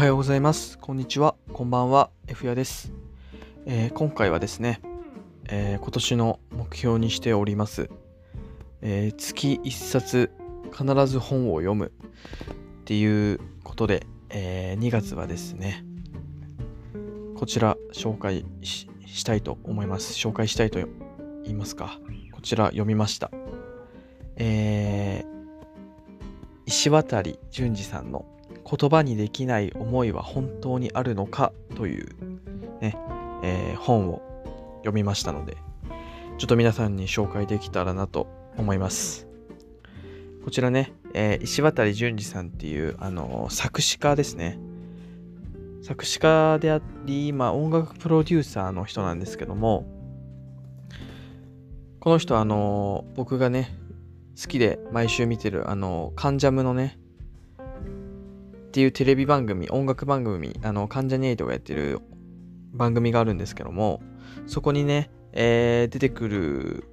はようございます。こんにちは。こんばんは。F やです。えー今回はですね、えー今年の目標にしております、えー月1冊必ず本を読むっていうことで、え2月はですね、こちら紹介したいと思います。紹介したいと言いますか。こちら読みました。えー石渡淳二さんの言葉にできない思いは本当にあるのかという、ねえー本を読みましたのでちょっと皆さんに紹介できたらなと思います。こちらね、えー石渡淳二さんっていう、あのー作詞家ですね。作詞家であり今音楽プロデューサーの人なんですけどもこの人あのー僕がね好きで毎週見てるあの関ジャムのねっていうテレビ番組音楽番組あの関ジャニエイトがやってる番組があるんですけどもそこにね、えー出てくる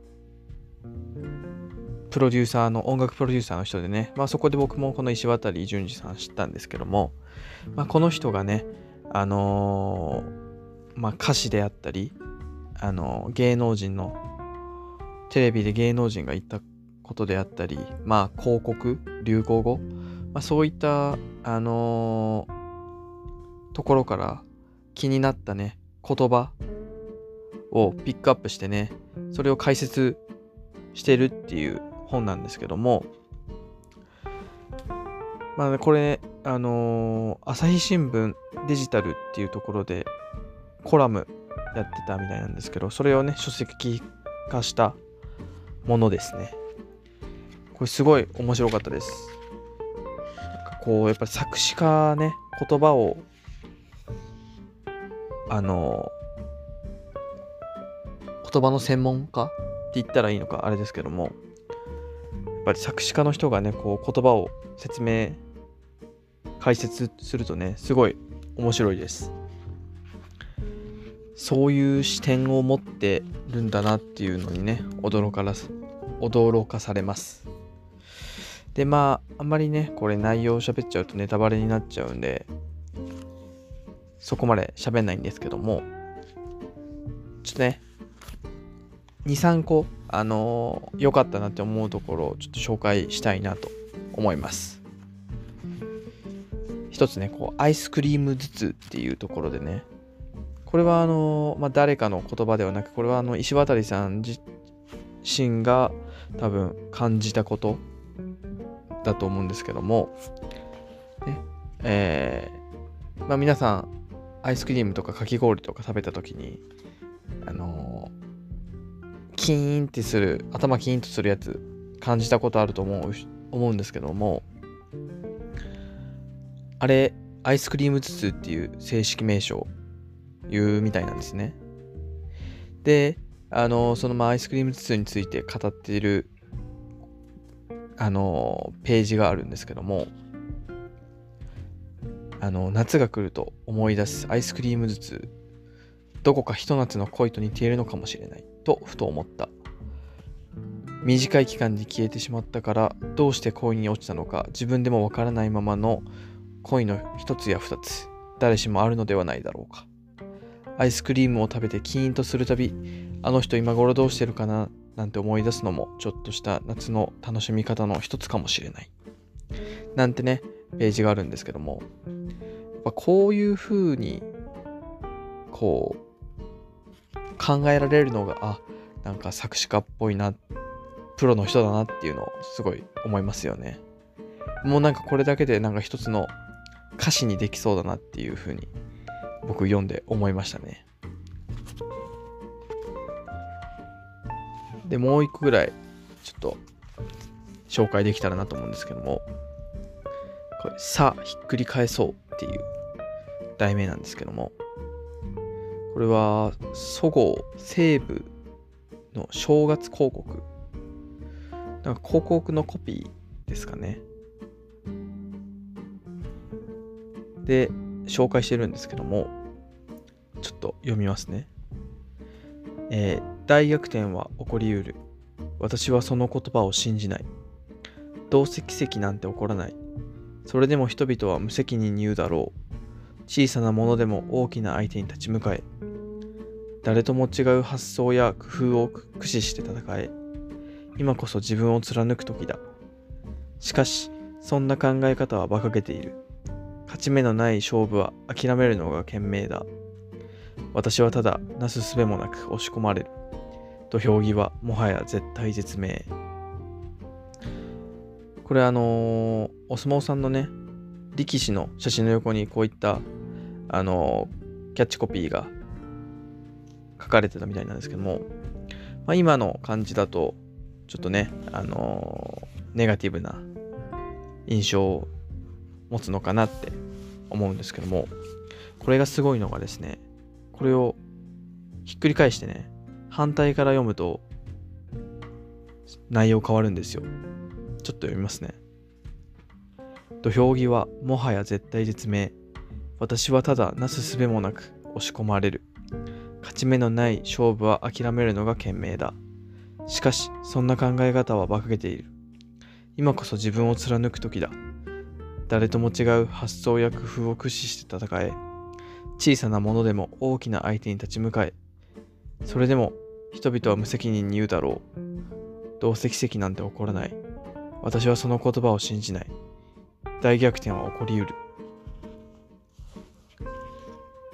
プロデューサーの音楽プロデューサーの人でね、まあ、そこで僕もこの石渡淳二さん知ったんですけども、まあ、この人がねあのーまあ、歌詞であったり、あのー芸能人のテレビで芸能人が言ったことであったり、まあ、広告流行語、まあ、そういった、あのーところから気になったね言葉をピックアップしてねそれを解説してるっていう本なんですけどもまあこれあのー朝日新聞デジタルっていうところでコラムやってたみたいなんですけどそれをね書籍化したものですね。これすごい面白かったです。こうやっぱり作詞家ね言葉をあの言葉の専門家って言ったらいいのかあれですけどもやっぱり作詞家の人がねこう言葉を説明解説するとねすごい面白いです。そういう視点を持ってるんだなっていうのにね驚からす驚かされます。でまああんまりねこれ内容を喋っちゃうとネタバレになっちゃうんでそこまで喋んないんですけどもちょっとね23個あの良かったなって思うところをちょっと紹介したいなと思います。一つねこうアイスクリーム頭痛っていうところでねこれはあの、まあ、誰かの言葉ではなくこれはあの石渡さん自身が多分感じたことだと思うんですけども、ね。えーまあ、皆さんアイスクリームとかかき氷とか食べた時にあのーキーンってする頭キーンとするやつ感じたことあると思う思うんですけども。あれアイスクリーム頭痛っていう正式名称言うみたいなんですね。であのそのまあアイスクリーム頭痛について語っているあのページがあるんですけどもあの夏が来ると思い出すアイスクリーム頭痛どこかひと夏の恋と似ているのかもしれないとふと思った。短い期間に消えてしまったからどうして恋に落ちたのか自分でもわからないままの恋の一つや二つ誰しもあるのではないだろうか。アイスクリームを食べてキーンとするたびあの人今頃どうしてるかななんて思い出すのもちょっとした夏の楽しみ方の一つかもしれない。なんてねページがあるんですけども。やっぱこういう風にこう考えられるのがあなんか作詞家っぽいなプロの人だなっていうのをすごい思いますよね。もうなんかこれだけでなんか一つの歌詞にできそうだなっていう風に僕読んで思いましたね。でもう一個ぐらいちょっと紹介できたらなと思うんですけども。これ「さあひっくり返そう」っていう題名なんですけども。これはそごう西部の正月広告。なんか広告のコピーですかね。で紹介してるんですけども。ちょっと読みますね。えー大逆転は起こりうる。私はその言葉を信じない。どうせ奇跡なんて起こらない。それでも人々は無責任に言うだろう。小さなものでも大きな相手に立ち向かえ。誰とも違う発想や工夫を駆使して戦え。今こそ自分を貫く時だ。しかしそんな考え方は馬鹿げている。勝ち目のない勝負は諦めるのが賢明だ。私はただなすすべもなく押し込まれる。土俵際もはや絶対絶命。これあのー、お相撲さんのね力士の写真の横にこういったあのー、キャッチコピーが書かれてたみたいなんですけども、まあ、今の感じだとちょっとねあのー、ネガティブな印象を持つのかなって思うんですけどもこれがすごいのがですねこれをひっくり返してね反対から読むと内容変わるんですよ。ちょっと読みますね。土俵際もはや絶対絶命。私はただなすすべもなく押し込まれる。勝ち目のない勝負は諦めるのが賢明だ。しかしそんな考え方は馬鹿げている。今こそ自分を貫く時だ。誰とも違う発想や工夫を駆使して戦え。小さなものでも大きな相手に立ち向かえそれでも人々は無責任に言うだろう。どうせ奇跡なんて起こらない。私はその言葉を信じない。大逆転は起こりうる。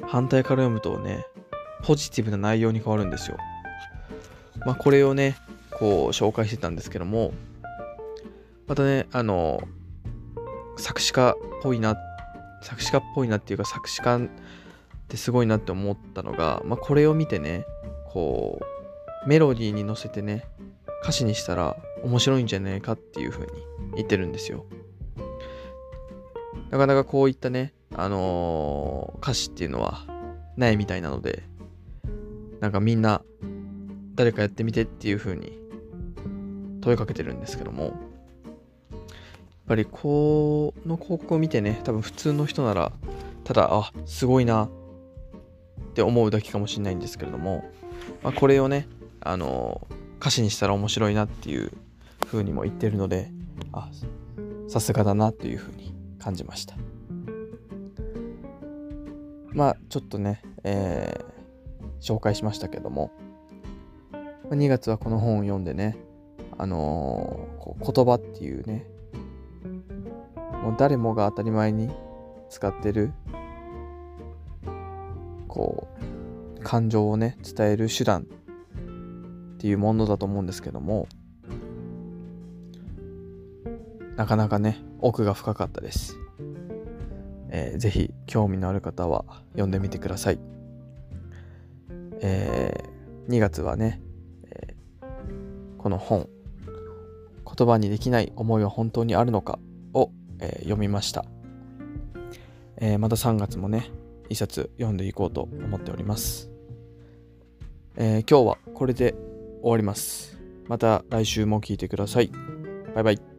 反対から読むとねポジティブな内容に変わるんですよ。まあこれをねこう紹介してたんですけどもまたねあの作詞家っぽいな作詞家っぽいなっていうか作詞家ってすごいなって思ったのが、まあ、これを見てねこうメロディーに乗せてね歌詞にしたら面白いんじゃないかっていう風に言ってるんですよ。なかなかこういったねあのー、歌詞っていうのはないみたいなのでなんかみんな誰かやってみてっていう風に問いかけてるんですけどもやっぱりこの広告を見てね多分普通の人ならただあすごいなって思うだけかもしれないんですけれども、まあ、これをねあの歌詞にしたら面白いなっていう風にも言ってるのであさすがだなという風に感じました。まあちょっとね、えー、紹介しましたけども2月はこの本を読んでねあのー、こう言葉っていうねもう誰もが当たり前に使ってるこう感情をね伝える手段っていうものだと思うんですけどもなかなかね奥が深かったです、えー、ぜひ興味のある方は読んでみてください、えー、2月はね、えー、この本言葉にできない思いは本当にあるのかをえー、読みました、えー、また3月もね一冊読んでいこうと思っております、えー、今日はこれで終わります。また来週も聞いてください。バイバイ。